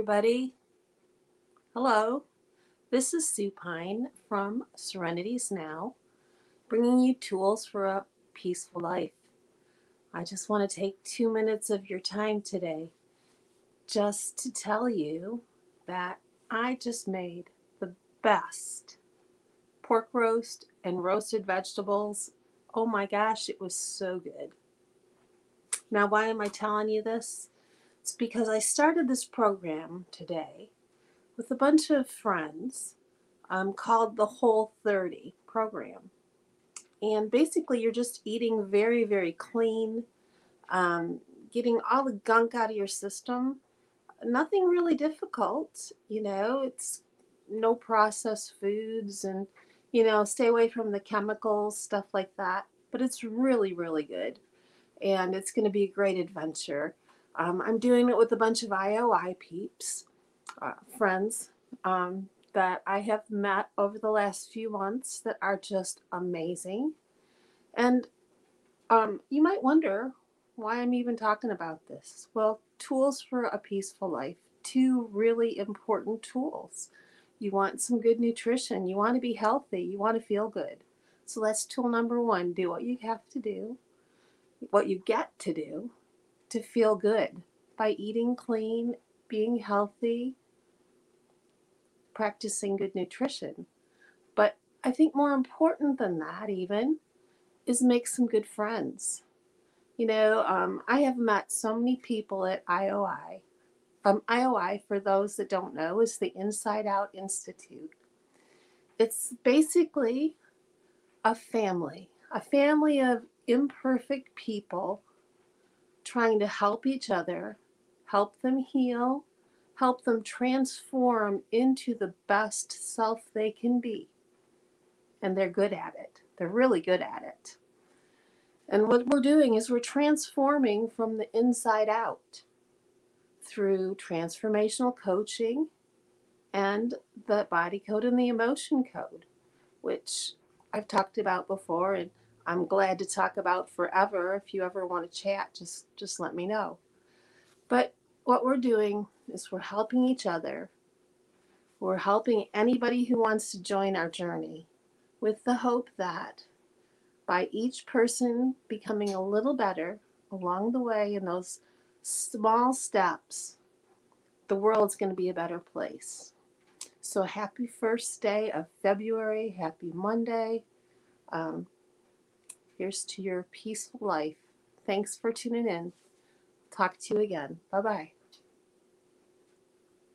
everybody. Hello, this is Supine from Serenities Now, bringing you tools for a peaceful life. I just want to take two minutes of your time today just to tell you that I just made the best pork roast and roasted vegetables. Oh my gosh, it was so good. Now, why am I telling you this? It's because I started this program today with a bunch of friends um, called the Whole 30 program. And basically, you're just eating very, very clean, um, getting all the gunk out of your system. Nothing really difficult, you know, it's no processed foods and, you know, stay away from the chemicals, stuff like that. But it's really, really good. And it's going to be a great adventure. Um, I'm doing it with a bunch of IOI peeps, uh, friends um, that I have met over the last few months that are just amazing. And um, you might wonder why I'm even talking about this. Well, tools for a peaceful life, two really important tools. You want some good nutrition, you want to be healthy, you want to feel good. So that's tool number one do what you have to do, what you get to do to feel good by eating clean, being healthy, practicing good nutrition. But I think more important than that, even, is make some good friends. You know, um, I have met so many people at IOI. Um, IOI, for those that don't know, is the Inside Out Institute. It's basically a family, a family of imperfect people trying to help each other, help them heal, help them transform into the best self they can be. And they're good at it. They're really good at it. And what we're doing is we're transforming from the inside out through transformational coaching and the body code and the emotion code, which I've talked about before and I'm glad to talk about forever. If you ever want to chat, just just let me know. But what we're doing is we're helping each other. We're helping anybody who wants to join our journey with the hope that by each person becoming a little better along the way in those small steps, the world's going to be a better place. So happy first day of February. Happy Monday. Um, Here's to your peaceful life. Thanks for tuning in. Talk to you again. Bye bye.